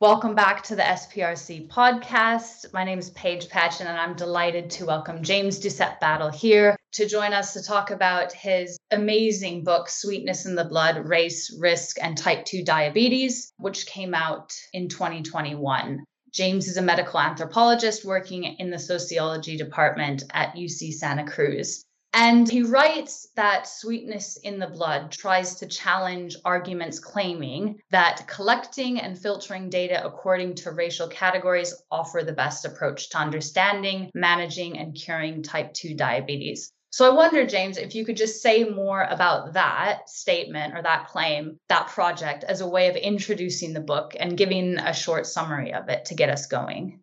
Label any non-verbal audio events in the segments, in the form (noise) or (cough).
Welcome back to the SPRC podcast. My name is Paige Patchin, and I'm delighted to welcome James Doucet Battle here to join us to talk about his amazing book, Sweetness in the Blood Race, Risk, and Type 2 Diabetes, which came out in 2021. James is a medical anthropologist working in the sociology department at UC Santa Cruz. And he writes that sweetness in the blood tries to challenge arguments claiming that collecting and filtering data according to racial categories offer the best approach to understanding, managing, and curing type 2 diabetes. So I wonder, James, if you could just say more about that statement or that claim, that project, as a way of introducing the book and giving a short summary of it to get us going.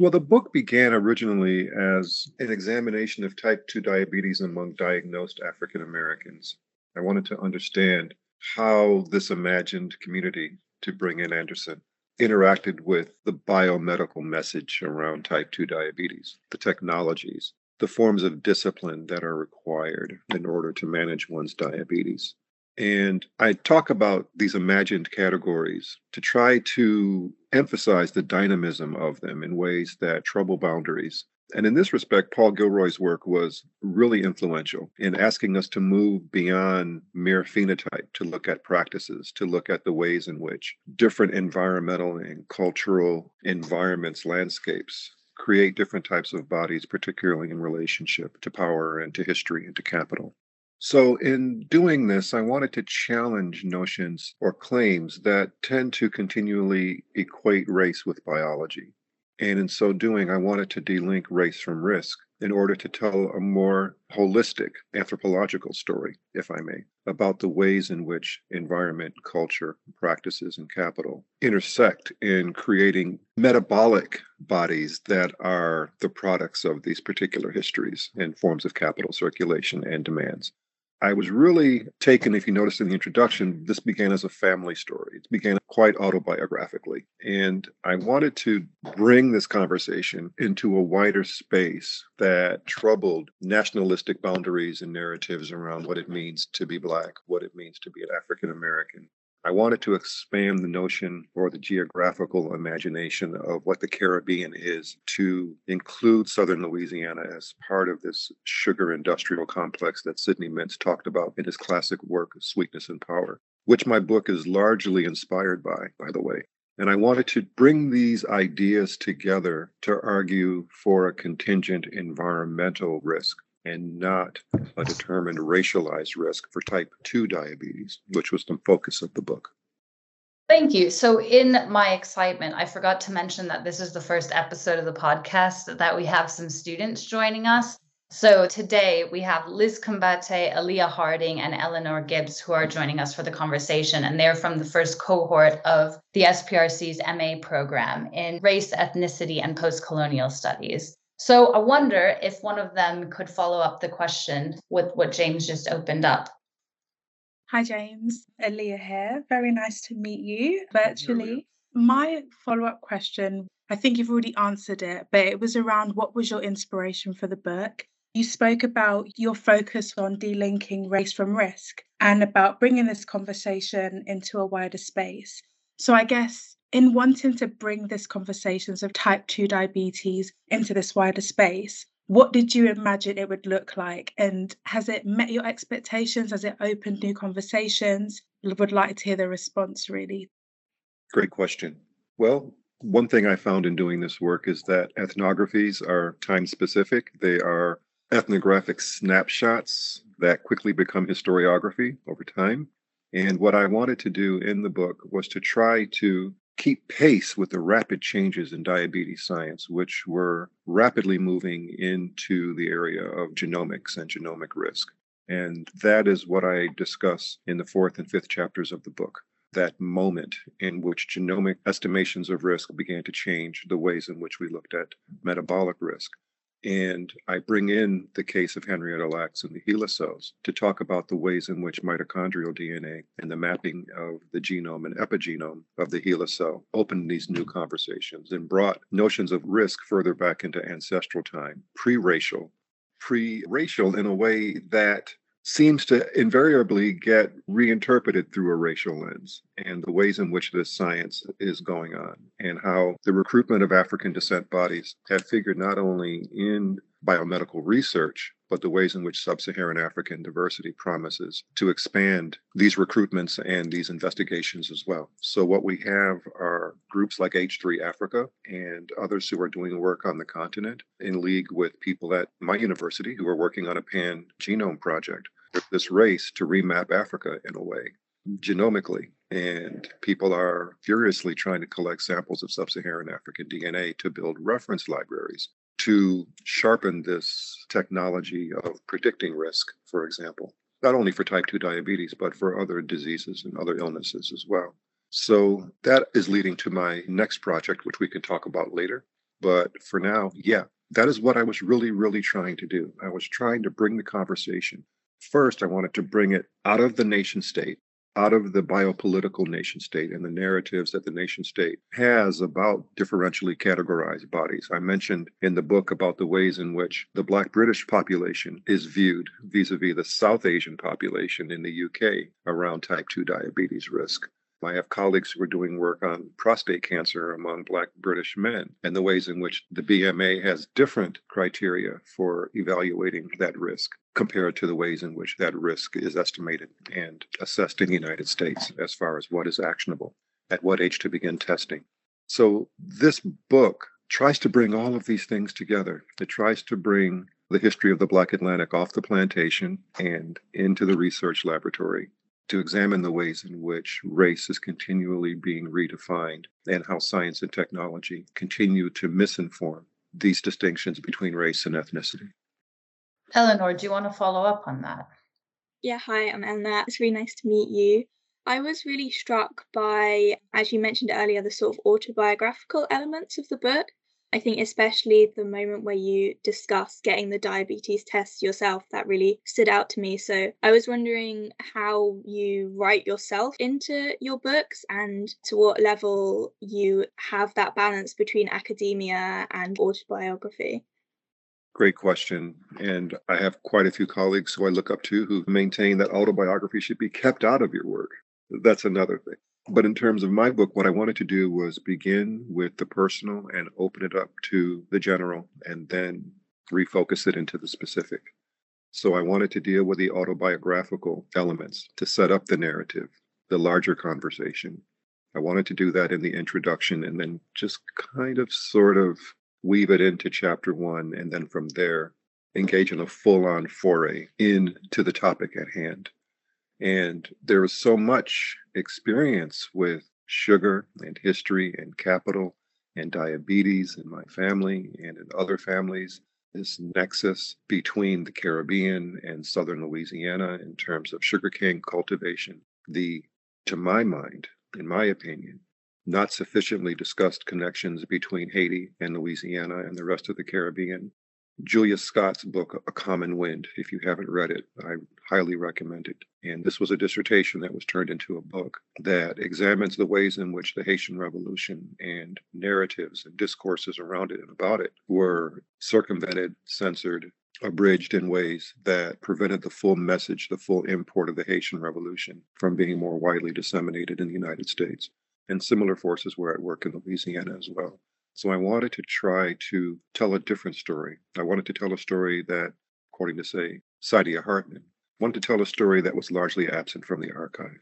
Well, the book began originally as an examination of type 2 diabetes among diagnosed African Americans. I wanted to understand how this imagined community, to bring in Anderson, interacted with the biomedical message around type 2 diabetes, the technologies, the forms of discipline that are required in order to manage one's diabetes. And I talk about these imagined categories to try to emphasize the dynamism of them in ways that trouble boundaries. And in this respect, Paul Gilroy's work was really influential in asking us to move beyond mere phenotype, to look at practices, to look at the ways in which different environmental and cultural environments, landscapes, create different types of bodies, particularly in relationship to power and to history and to capital. So, in doing this, I wanted to challenge notions or claims that tend to continually equate race with biology. And in so doing, I wanted to delink race from risk in order to tell a more holistic anthropological story, if I may, about the ways in which environment, culture, practices, and capital intersect in creating metabolic bodies that are the products of these particular histories and forms of capital circulation and demands. I was really taken, if you noticed in the introduction, this began as a family story. It began quite autobiographically. And I wanted to bring this conversation into a wider space that troubled nationalistic boundaries and narratives around what it means to be Black, what it means to be an African American, I wanted to expand the notion or the geographical imagination of what the Caribbean is to include Southern Louisiana as part of this sugar industrial complex that Sidney Mintz talked about in his classic work, Sweetness and Power, which my book is largely inspired by, by the way. And I wanted to bring these ideas together to argue for a contingent environmental risk and not a determined racialized risk for type 2 diabetes, which was the focus of the book. Thank you. So, in my excitement, I forgot to mention that this is the first episode of the podcast that we have some students joining us. So, today we have Liz Kombate, Alya Harding, and Elinor Gibbs who are joining us for the conversation. And they're from the first cohort of the SPRC's MA program in race, ethnicity, and post colonial studies. So I wonder if one of them could follow up the question with what James just opened up. Hi, James. Alya here. Very nice to meet you virtually. My follow up question, I think you've already answered it, but it was around what was your inspiration for the book? You spoke about your focus on delinking race from risk and about bringing this conversation into a wider space. So, I guess in wanting to bring this conversations of type 2 diabetes into this wider space, what did you imagine it would look like? And has it met your expectations? Has it opened new conversations? Would like to hear the response really. Great question. Well, one thing I found in doing this work is that ethnographies are time specific. They are ethnographic snapshots that quickly become historiography over time. And what I wanted to do in the book was to try to keep pace with the rapid changes in diabetes science, which were rapidly moving into the area of genomics and genomic risk. And that is what I discuss in the fourth and fifth chapters of the book. That moment in which genomic estimations of risk began to change the ways in which we looked at metabolic risk. And I bring in the case of Henrietta Lacks and the HeLa cells to talk about the ways in which mitochondrial DNA and the mapping of the genome and epigenome of the HeLa cell opened these new conversations and brought notions of risk further back into ancestral time, pre racial, pre racial in a way that seems to invariably get reinterpreted through a racial lens and the ways in which this science is going on and how the recruitment of African descent bodies have figured not only in biomedical research, but the ways in which sub Saharan African diversity promises to expand these recruitments and these investigations as well. So, what we have are groups like H3 Africa and others who are doing work on the continent in league with people at my university who are working on a pan genome project this race to remap Africa in a way, genomically. And people are furiously trying to collect samples of sub Saharan African DNA to build reference libraries to sharpen this technology of predicting risk, for example, not only for type 2 diabetes, but for other diseases and other illnesses as well. So that is leading to my next project, which we can talk about later. But for now, yeah, that is what I was really, really trying to do. I was trying to bring the conversation First, I wanted to bring it out of the nation state, out of the biopolitical nation state and the narratives that the nation state has about differentially categorized bodies. I mentioned in the book about the ways in which the Black British population is viewed vis a vis the South Asian population in the UK around type 2 diabetes risk. I have colleagues who are doing work on prostate cancer among Black British men and the ways in which the BMA has different criteria for evaluating that risk compared to the ways in which that risk is estimated and assessed in the United States as far as what is actionable, at what age to begin testing. So, this book tries to bring all of these things together. It tries to bring the history of the Black Atlantic off the plantation and into the research laboratory to examine the ways in which race is continually being redefined and how science and technology continue to misinform these distinctions between race and ethnicity. Elinor, do you want to follow up on that? Yeah, hi, I'm Elinor. It's really nice to meet you. I was really struck by, as you mentioned earlier, the sort of autobiographical elements of the book. I think especially the moment where you discuss getting the diabetes test yourself, that really stood out to me. So I was wondering how you write yourself into your books and to what level you have that balance between academia and autobiography. Great question. And I have quite a few colleagues who I look up to who maintain that autobiography should be kept out of your work. That's another thing. But in terms of my book, what I wanted to do was begin with the personal and open it up to the general and then refocus it into the specific. So I wanted to deal with the autobiographical elements to set up the narrative, the larger conversation. I wanted to do that in the introduction and then just kind of sort of weave it into chapter one, and then from there, engage in a full on foray into the topic at hand. And there was so much experience with sugar and history and capital and diabetes in my family and in other families. This nexus between the Caribbean and southern Louisiana in terms of sugarcane cultivation. The, to my mind, in my opinion, not sufficiently discussed connections between Haiti and Louisiana and the rest of the Caribbean Julius Scott's book, A Common Wind. If you haven't read it, I highly recommend it. And this was a dissertation that was turned into a book that examines the ways in which the Haitian Revolution and narratives and discourses around it and about it were circumvented, censored, abridged in ways that prevented the full message, the full import of the Haitian Revolution from being more widely disseminated in the United States. And similar forces were at work in Louisiana as well. So I wanted to try to tell a different story. I wanted to tell a story that, according to, say, Saidiya Hartman, wanted to tell a story that was largely absent from the archive.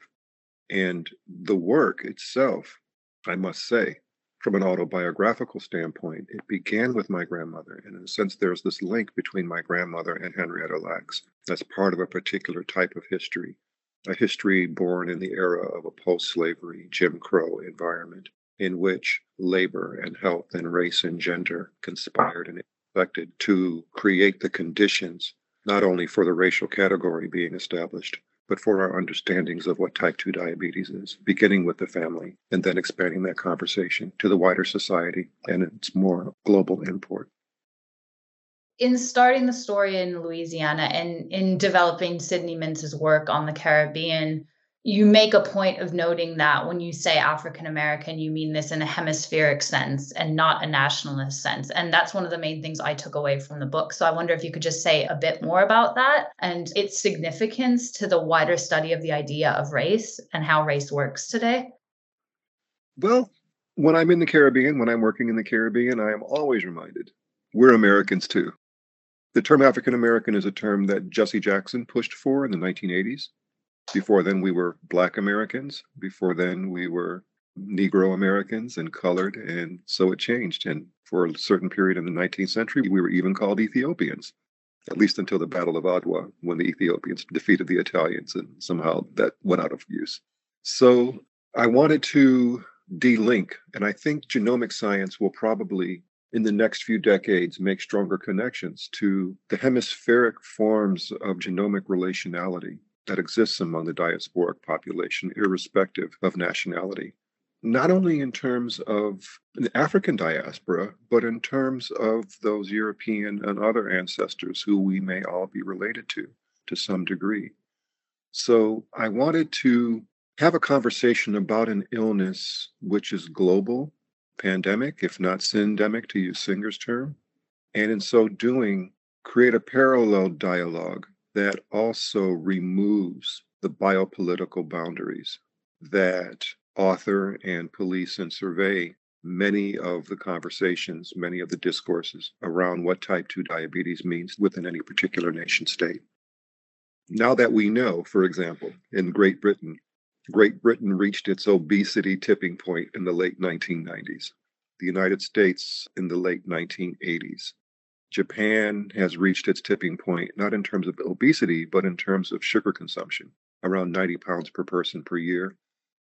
And the work itself, I must say, from an autobiographical standpoint, it began with my grandmother. And in a sense, there's this link between my grandmother and Henrietta Lacks. That's part of a particular type of history, a history born in the era of a post slavery Jim Crow environment in which labor and health and race and gender conspired and affected to create the conditions not only for the racial category being established, but for our understandings of what type 2 diabetes is, beginning with the family and then expanding that conversation to the wider society and its more global import. In starting the story in Louisiana and in developing Sidney Mintz's work on the Caribbean, you make a point of noting that when you say African American, you mean this in a hemispheric sense and not a nationalist sense. And that's one of the main things I took away from the book. So I wonder if you could just say a bit more about that and its significance to the wider study of the idea of race and how race works today. Well, when I'm in the Caribbean, when I'm working in the Caribbean, I am always reminded we're Americans too. The term African American is a term that Jesse Jackson pushed for in the 1980s. Before then, we were Black Americans. Before then, we were Negro Americans and colored. And so it changed. And for a certain period in the 19th century, we were even called Ethiopians, at least until the Battle of Adwa, when the Ethiopians defeated the Italians. And somehow that went out of use. So I wanted to delink. And I think genomic science will probably, in the next few decades, make stronger connections to the hemispheric forms of genomic relationality that exists among the diasporic population, irrespective of nationality. Not only in terms of the African diaspora, but in terms of those European and other ancestors who we may all be related to to some degree. So I wanted to have a conversation about an illness which is global, pandemic, if not syndemic, to use Singer's term, and in so doing, create a parallel dialogue that also removes the biopolitical boundaries that author and police and survey many of the conversations, many of the discourses around what type 2 diabetes means within any particular nation state. Now that we know, for example, in Great Britain, Great Britain reached its obesity tipping point in the late 1990s, the United States in the late 1980s. Japan has reached its tipping point, not in terms of obesity, but in terms of sugar consumption, around 90 pounds per person per year.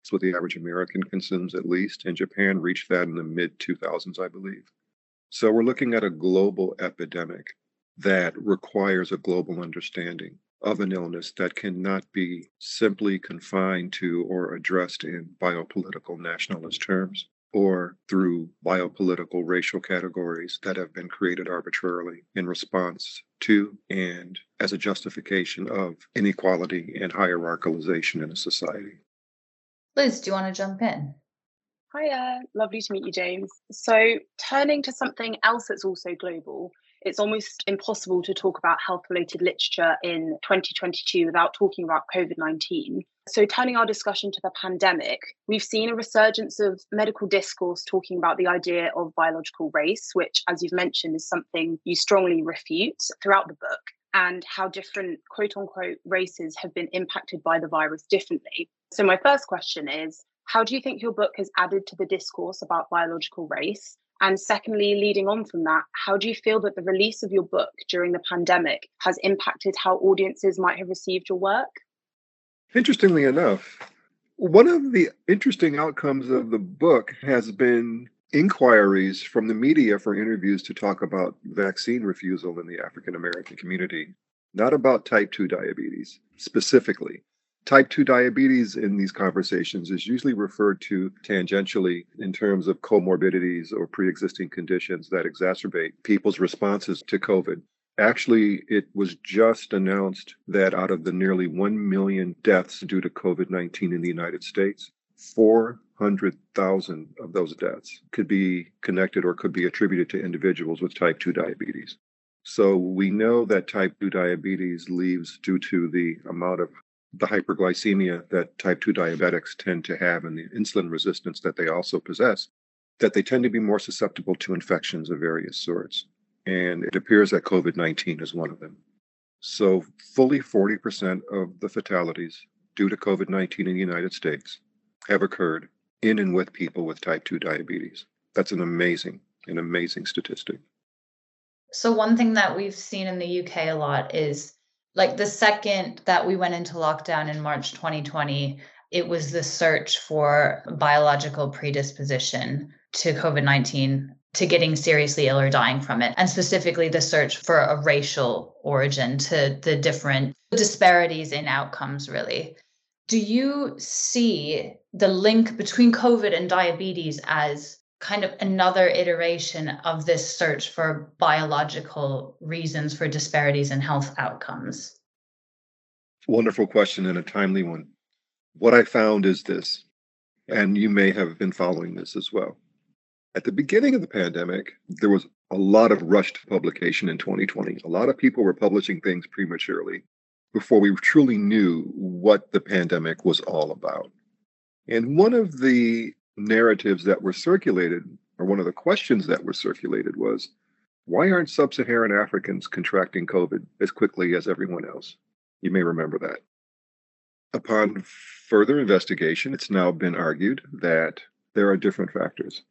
That's what the average American consumes at least. And Japan reached that in the mid 2000s, I believe. So we're looking at a global epidemic that requires a global understanding of an illness that cannot be simply confined to or addressed in biopolitical nationalist terms or through biopolitical racial categories that have been created arbitrarily in response to and as a justification of inequality and hierarchicalization in a society. Liz, do you want to jump in? Hiya, lovely to meet you, James. So, turning to something else that's also global, it's almost impossible to talk about health related literature in 2022 without talking about COVID 19. So, turning our discussion to the pandemic, we've seen a resurgence of medical discourse talking about the idea of biological race, which, as you've mentioned, is something you strongly refute throughout the book, and how different quote unquote races have been impacted by the virus differently. So, my first question is how do you think your book has added to the discourse about biological race? And secondly, leading on from that, how do you feel that the release of your book during the pandemic has impacted how audiences might have received your work? Interestingly enough, one of the interesting outcomes of the book has been inquiries from the media for interviews to talk about vaccine refusal in the African American community, not about type 2 diabetes specifically. Type 2 diabetes in these conversations is usually referred to tangentially in terms of comorbidities or pre existing conditions that exacerbate people's responses to COVID. Actually, it was just announced that out of the nearly 1 million deaths due to COVID 19 in the United States, 400,000 of those deaths could be connected or could be attributed to individuals with type 2 diabetes. So we know that type 2 diabetes leaves due to the amount of the hyperglycemia that type 2 diabetics tend to have and the insulin resistance that they also possess, that they tend to be more susceptible to infections of various sorts. And it appears that COVID 19 is one of them. So, fully 40% of the fatalities due to COVID 19 in the United States have occurred in and with people with type 2 diabetes. That's an amazing, an amazing statistic. So, one thing that we've seen in the UK a lot is like the second that we went into lockdown in March 2020, it was the search for biological predisposition to COVID 19, to getting seriously ill or dying from it, and specifically the search for a racial origin to the different disparities in outcomes, really. Do you see the link between COVID and diabetes as kind of another iteration of this search for biological reasons for disparities in health outcomes? Wonderful question and a timely one. What I found is this, and you may have been following this as well. At the beginning of the pandemic, there was a lot of rushed publication in 2020. A lot of people were publishing things prematurely before we truly knew what the pandemic was all about. And one of the narratives that were circulated, or one of the questions that were circulated, was why aren't sub Saharan Africans contracting COVID as quickly as everyone else? You may remember that. Upon further investigation, it's now been argued that there are different factors.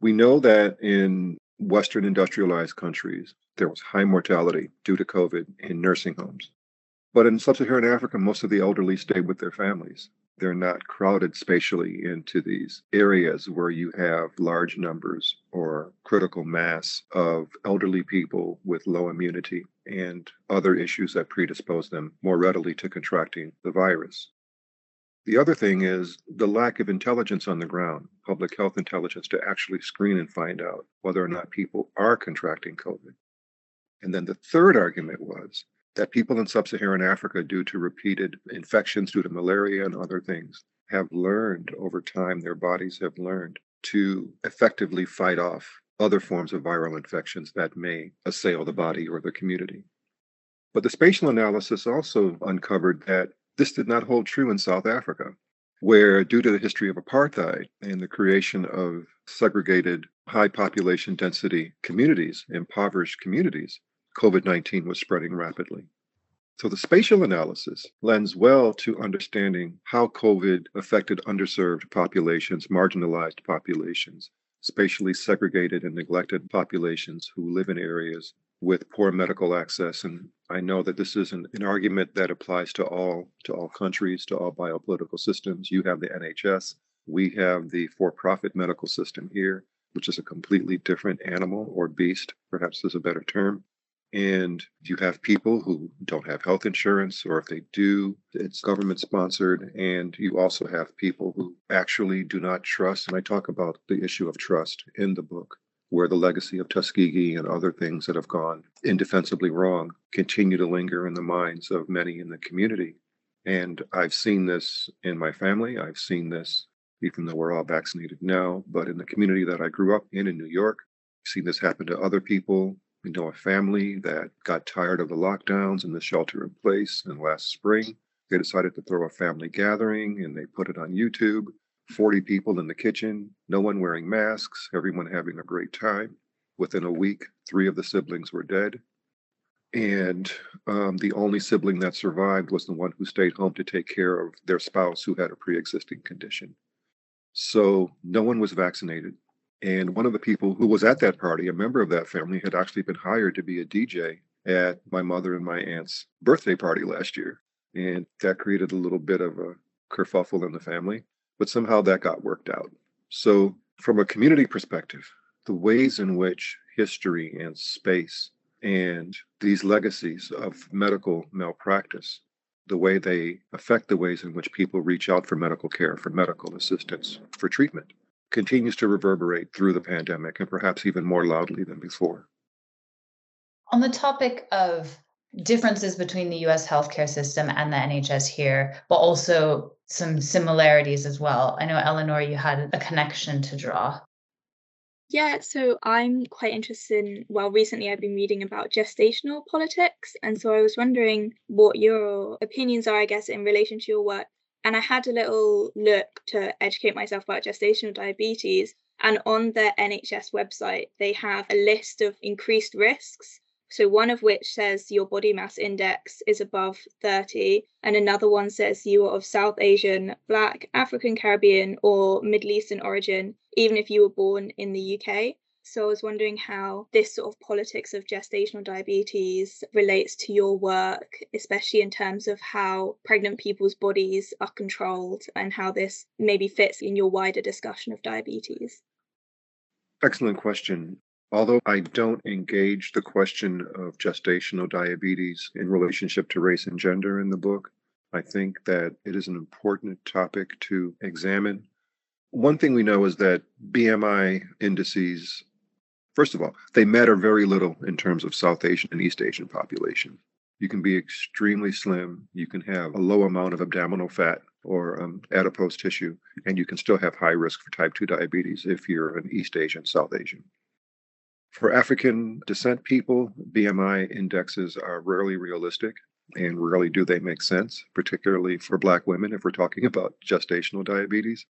We know that in Western industrialized countries, there was high mortality due to COVID in nursing homes. But in sub Saharan Africa, most of the elderly stayed with their families. They're not crowded spatially into these areas where you have large numbers or critical mass of elderly people with low immunity and other issues that predispose them more readily to contracting the virus. The other thing is the lack of intelligence on the ground, public health intelligence to actually screen and find out whether or not people are contracting COVID. And then the third argument was that people in sub Saharan Africa, due to repeated infections due to malaria and other things, have learned over time, their bodies have learned to effectively fight off other forms of viral infections that may assail the body or the community. But the spatial analysis also uncovered that this did not hold true in South Africa, where, due to the history of apartheid and the creation of segregated, high population density communities, impoverished communities, COVID 19 was spreading rapidly. So the spatial analysis lends well to understanding how COVID affected underserved populations, marginalized populations, spatially segregated and neglected populations who live in areas with poor medical access. And I know that this is an, an argument that applies to all to all countries, to all biopolitical systems. You have the NHS, we have the for-profit medical system here, which is a completely different animal or beast, perhaps is a better term. And you have people who don't have health insurance, or if they do, it's government sponsored. And you also have people who actually do not trust. And I talk about the issue of trust in the book, where the legacy of Tuskegee and other things that have gone indefensibly wrong continue to linger in the minds of many in the community. And I've seen this in my family. I've seen this, even though we're all vaccinated now, but in the community that I grew up in in New York, I've seen this happen to other people we know a family that got tired of the lockdowns and the shelter in place. And last spring, they decided to throw a family gathering and they put it on YouTube 40 people in the kitchen, no one wearing masks, everyone having a great time. Within a week, three of the siblings were dead. And um, the only sibling that survived was the one who stayed home to take care of their spouse who had a pre existing condition. So no one was vaccinated. And one of the people who was at that party, a member of that family, had actually been hired to be a DJ at my mother and my aunt's birthday party last year. And that created a little bit of a kerfuffle in the family, but somehow that got worked out. So, from a community perspective, the ways in which history and space and these legacies of medical malpractice, the way they affect the ways in which people reach out for medical care, for medical assistance, for treatment, continues to reverberate through the pandemic and perhaps even more loudly than before. On the topic of differences between the US healthcare system and the NHS here, but also some similarities as well. I know, Elinor, you had a connection to draw. Yeah, so I'm quite interested in, well, recently I've been reading about gestational politics. And so I was wondering what your opinions are, I guess, in relation to your work and I had a little look to educate myself about gestational diabetes. And on their NHS website, they have a list of increased risks. So, one of which says your body mass index is above 30, and another one says you are of South Asian, Black, African, Caribbean, or Middle Eastern origin, even if you were born in the UK. So I was wondering how this sort of politics of gestational diabetes relates to your work, especially in terms of how pregnant people's bodies are controlled and how this maybe fits in your wider discussion of diabetes. Excellent question. Although I don't engage the question of gestational diabetes in relationship to race and gender in the book, I think that it is an important topic to examine. One thing we know is that BMI indices First of all, they matter very little in terms of South Asian and East Asian population. You can be extremely slim, you can have a low amount of abdominal fat, or um, adipose tissue, and you can still have high risk for type 2 diabetes if you're an East Asian, South Asian. For African descent people, BMI indexes are rarely realistic and rarely do they make sense, particularly for Black women if we're talking about gestational diabetes.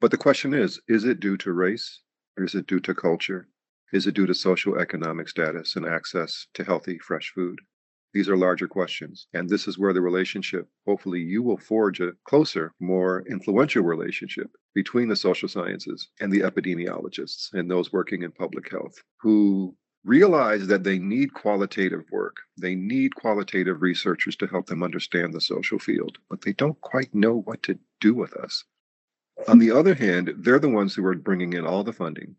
But the question is is it due to race or is it due to culture? Is it due to social economic status and access to healthy, fresh food? These are larger questions. And this is where the relationship, hopefully, you will forge a closer, more influential relationship between the social sciences and the epidemiologists and those working in public health who realize that they need qualitative work. They need qualitative researchers to help them understand the social field, but they don't quite know what to do with us. On the other hand, they're the ones who are bringing in all the funding.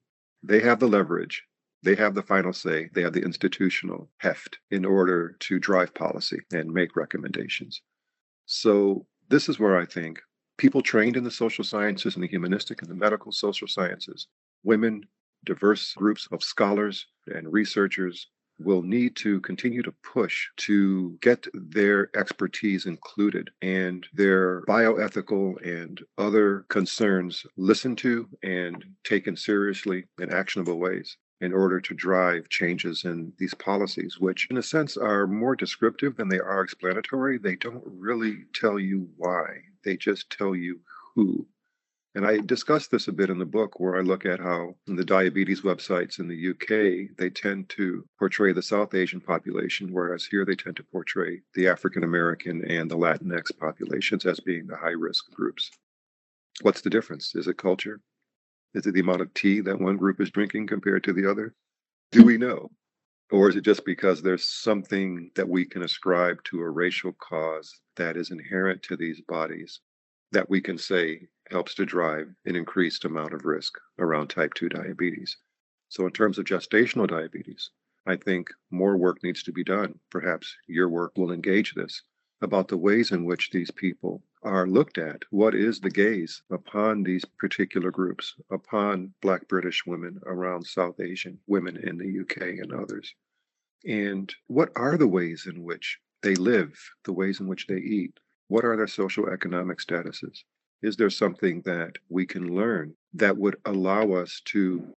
They have the leverage. They have the final say, they have the institutional heft in order to drive policy and make recommendations. So, this is where I think people trained in the social sciences and the humanistic and the medical social sciences, women, diverse groups of scholars and researchers will need to continue to push to get their expertise included and their bioethical and other concerns listened to and taken seriously in actionable ways in order to drive changes in these policies, which in a sense are more descriptive than they are explanatory. They don't really tell you why, they just tell you who. And I discuss this a bit in the book where I look at how the diabetes websites in the UK, they tend to portray the South Asian population, whereas here they tend to portray the African American and the Latinx populations as being the high risk groups. What's the difference? Is it culture? Is it the amount of tea that one group is drinking compared to the other? Do we know? Or is it just because there's something that we can ascribe to a racial cause that is inherent to these bodies that we can say helps to drive an increased amount of risk around type 2 diabetes? So, in terms of gestational diabetes, I think more work needs to be done. Perhaps your work will engage this about the ways in which these people are looked at. What is the gaze upon these particular groups, upon Black British women, around South Asian women in the UK and others? And what are the ways in which they live, the ways in which they eat? What are their social economic statuses? Is there something that we can learn that would allow us to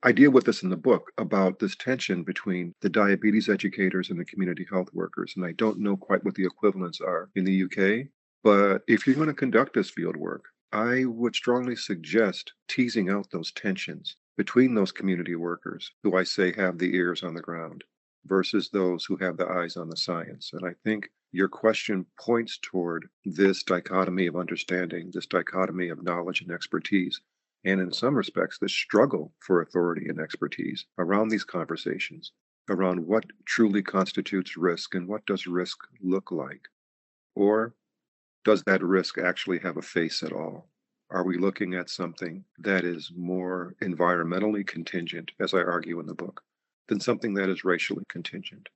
I deal with this in the book about this tension between the diabetes educators and the community health workers. And I don't know quite what the equivalents are in the UK. But if you're going to conduct this field work, I would strongly suggest teasing out those tensions between those community workers who I say have the ears on the ground versus those who have the eyes on the science. And I think your question points toward this dichotomy of understanding, this dichotomy of knowledge and expertise and in some respects, the struggle for authority and expertise around these conversations, around what truly constitutes risk and what does risk look like? Or does that risk actually have a face at all? Are we looking at something that is more environmentally contingent, as I argue in the book, than something that is racially contingent?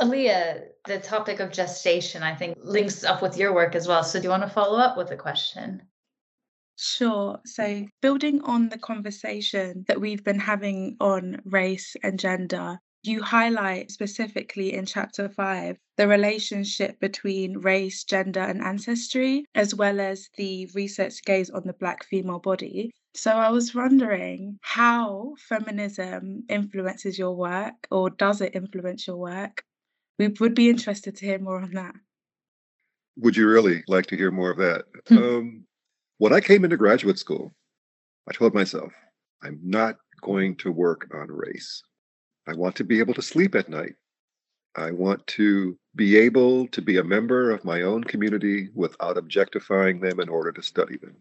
Alya, the topic of gestation, I think, links up with your work as well. So, do you want to follow up with a question? Sure. So, building on the conversation that we've been having on race and gender, you highlight specifically in chapter five the relationship between race, gender, and ancestry, as well as the research gaze on the Black female body. So, I was wondering how feminism influences your work, or does it influence your work? We would be interested to hear more on that. Would you really like to hear more of that? um, when I came into graduate school, I told myself, I'm not going to work on race. I want to be able to sleep at night. I want to be able to be a member of my own community without objectifying them in order to study them.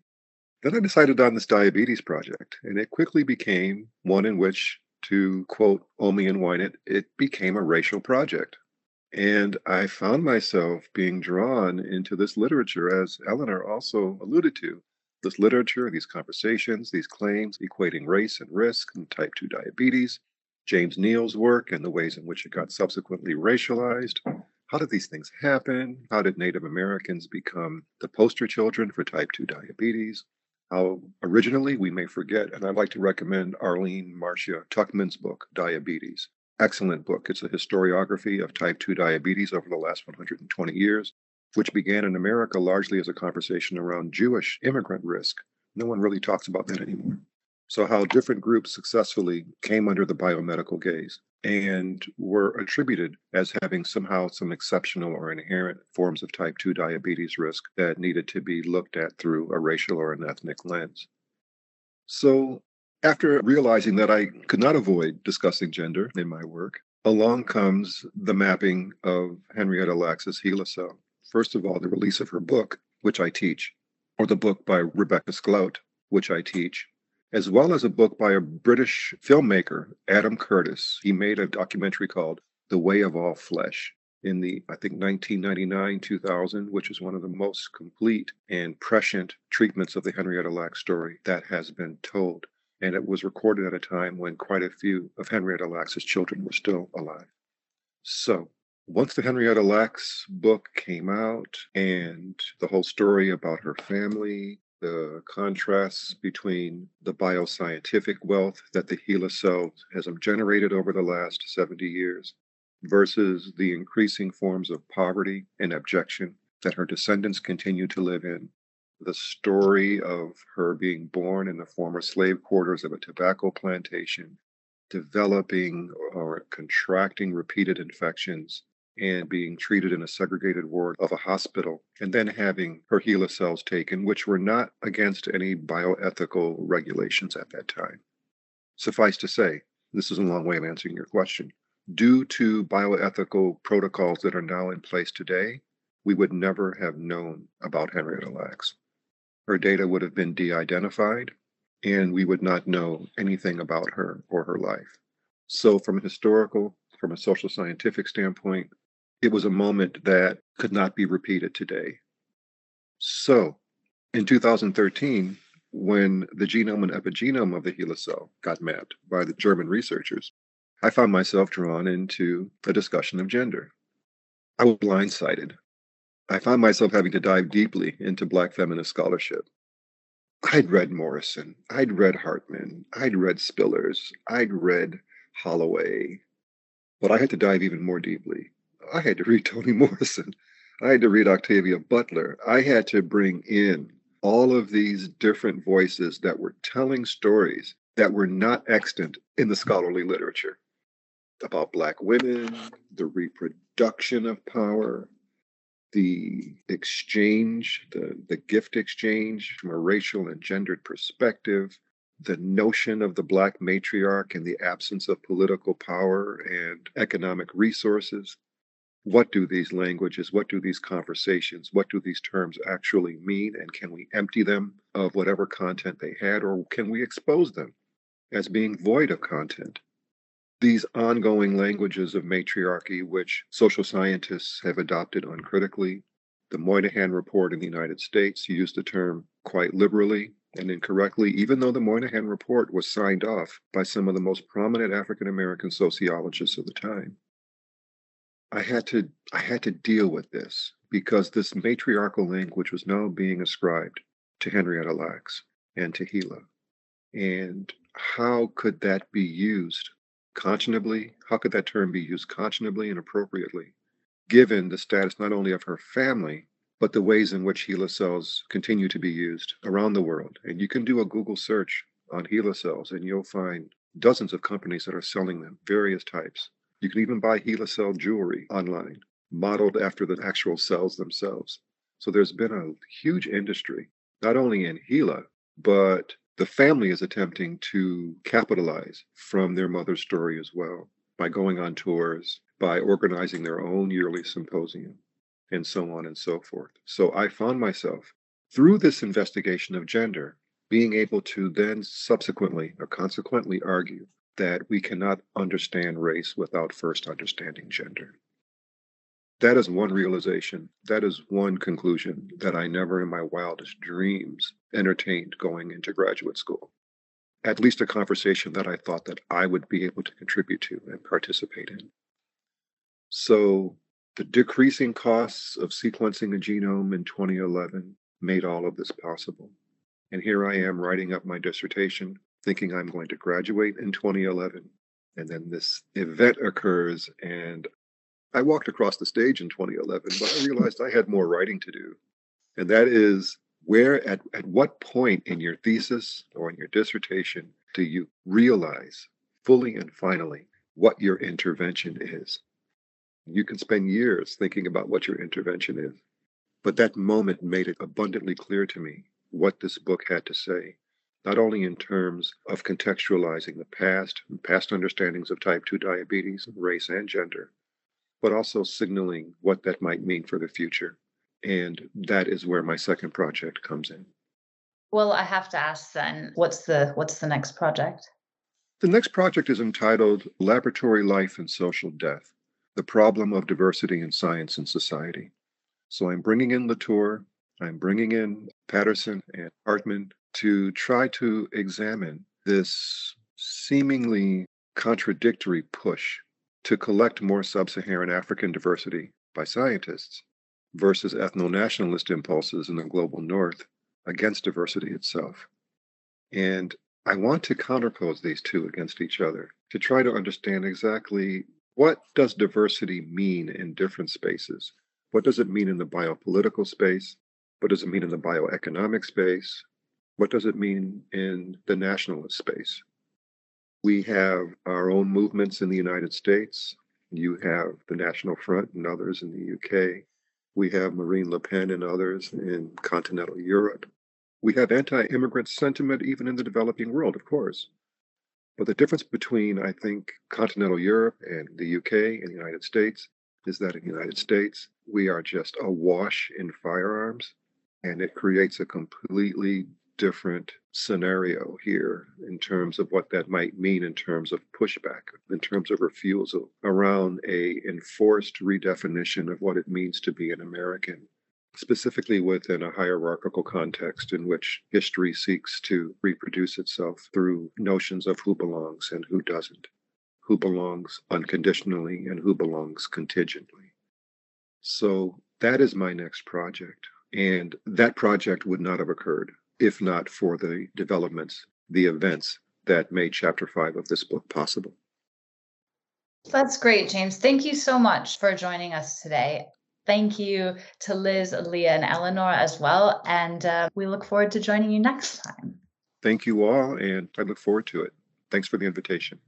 Then I decided on this diabetes project, and it quickly became one in which, to quote Omi and Winant, it became a racial project. And I found myself being drawn into this literature, as Elinor also alluded to. This literature, these conversations, these claims equating race and risk and type 2 diabetes, James Neel's work and the ways in which it got subsequently racialized. How did these things happen? How did Native Americans become the poster children for type 2 diabetes? How originally we may forget, and I'd like to recommend Arleen Marcia Tuchman's book, Diabetes excellent book. It's a historiography of type 2 diabetes over the last 120 years. which began in America largely as a conversation around Jewish immigrant risk. No one really talks about that anymore. So, how different groups successfully came under the biomedical gaze and were attributed as having somehow some exceptional or inherent forms of type 2 diabetes risk that needed to be looked at through a racial or an ethnic lens. So, after realizing that I could not avoid discussing gender in my work, along comes the mapping of Henrietta Lacks's HeLa cell. First of all, the release of her book, which I teach, or the book by Rebecca Skloot, which I teach, as well as a book by a British filmmaker, Adam Curtis. He made a documentary called The Way of All Flesh in the, I think, 1999 2000, which is one of the most complete and prescient treatments of the Henrietta Lacks story that has been told. And it was recorded at a time when quite a few of Henrietta Lacks's children were still alive. So, once the Henrietta Lacks book came out and the whole story about her family the contrasts between the bioscientific wealth that the HeLa cell has generated over the last 70 years versus the increasing forms of poverty and abjection that her descendants continue to live in. The story of her being born in the former slave quarters of a tobacco plantation, developing or contracting repeated infections, and being treated in a segregated ward of a hospital, and then having her HeLa cells taken, which were not against any bioethical regulations at that time. Suffice to say, this is a long way of answering your question. Due to bioethical protocols that are now in place today, we would never have known about Henrietta Lacks. Her data would have been de identified, and we would not know anything about her or her life. So, from a historical, from a social scientific standpoint, it was a moment that could not be repeated today. So, in 2013, when the genome and epigenome of the HeLa cell got mapped by the German researchers, I found myself drawn into a discussion of gender. I was blindsided. I found myself having to dive deeply into Black feminist scholarship. I'd read Morrison, I'd read Hartman, I'd read Spillers, I'd read Holloway, but I had to dive even more deeply. I had to read (laughs) Toni Morrison. I had to read Octavia Butler. I had to bring in all of these different voices that were telling stories that were not extant in the scholarly literature about Black women, the reproduction of power, the exchange, the, the gift exchange from a racial and gendered perspective, the notion of the Black matriarch and the absence of political power and economic resources what do these languages, what do these conversations, what do these terms actually mean? And can we empty them of whatever content they had, or can we expose them as being void of content? These ongoing languages of matriarchy, which social scientists have adopted uncritically, the Moynihan Report in the United States used the term quite liberally and incorrectly, even though the Moynihan Report was signed off by some of the most prominent African American sociologists of the time. I had to I had to deal with this because this matriarchal language was now being ascribed to Henrietta Lacks and to HeLa. And how could that be used conscionably? How could that term be used conscionably and appropriately, given the status not only of her family, but the ways in which HeLa cells continue to be used around the world? And you can do a Google search on HeLa cells and you'll find dozens of companies that are selling them, various types. You can even buy HeLa cell jewelry online, modeled after the actual cells themselves. So there's been a huge industry, not only in HeLa, but the family is attempting to capitalize from their mother's story as well by going on tours, by organizing their own yearly symposium, and so on and so forth. So I found myself through this investigation of gender being able to then subsequently or consequently argue that we cannot understand race without first understanding gender. That is one realization. That is one conclusion that I never in my wildest dreams entertained going into graduate school. At least a conversation that I thought that I would be able to contribute to and participate in. So the decreasing costs of sequencing a genome in 2011 made all of this possible. And here I am writing up my dissertation thinking I'm going to graduate in 2011. And then this event occurs, and I walked across the stage in 2011, but I realized I had more writing to do. And that is where, at, at what point in your thesis or in your dissertation do you realize fully and finally what your intervention is? You can spend years thinking about what your intervention is. But that moment made it abundantly clear to me what this book had to say, not only in terms of contextualizing the past and past understandings of type 2 diabetes, race, and gender, but also signaling what that might mean for the future. And that is where my second project comes in. Well, I have to ask then, what's the what's the next project? The next project is entitled Laboratory Life and Social Death: The Problem of Diversity in Science and Society. So I'm bringing in Latour, I'm bringing in Patterson and Hartman to try to examine this seemingly contradictory push to collect more sub Saharan African diversity by scientists versus ethno nationalist impulses in the global north against diversity itself. And I want to counterpose these two against each other to try to understand exactly what does diversity mean in different spaces? What does it mean in the biopolitical space? What does it mean in the bioeconomic space? What does it mean in the nationalist space? We have our own movements in the United States. You have the National Front and others in the UK. We have Marine Le Pen and others in continental Europe. We have anti immigrant sentiment even in the developing world, of course. But the difference between, I think, continental Europe and the UK and the United States is that in the United States, we are just awash in firearms, and it creates a completely different scenario here in terms of what that might mean in terms of pushback, in terms of refusal around a enforced redefinition of what it means to be an American, specifically within a hierarchical context in which history seeks to reproduce itself through notions of who belongs and who doesn't, who belongs unconditionally and who belongs contingently. So that is my next project. And that project would not have occurred if not for the developments, the events that made chapter five of this book possible. That's great, James. Thank you so much for joining us today. Thank you to Liz, Leah, and Elinor as well. And uh, we look forward to joining you next time. Thank you all, and I look forward to it. Thanks for the invitation.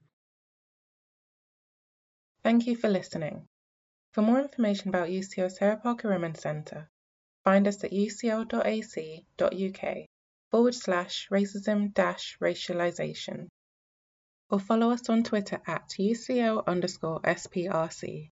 Thank you for listening. For more information about UCL Sarah Parker Remond Centre, find us at ucl.ac.uk forward slash racism dash racialization or follow us on Twitter at UCL underscore SPRC.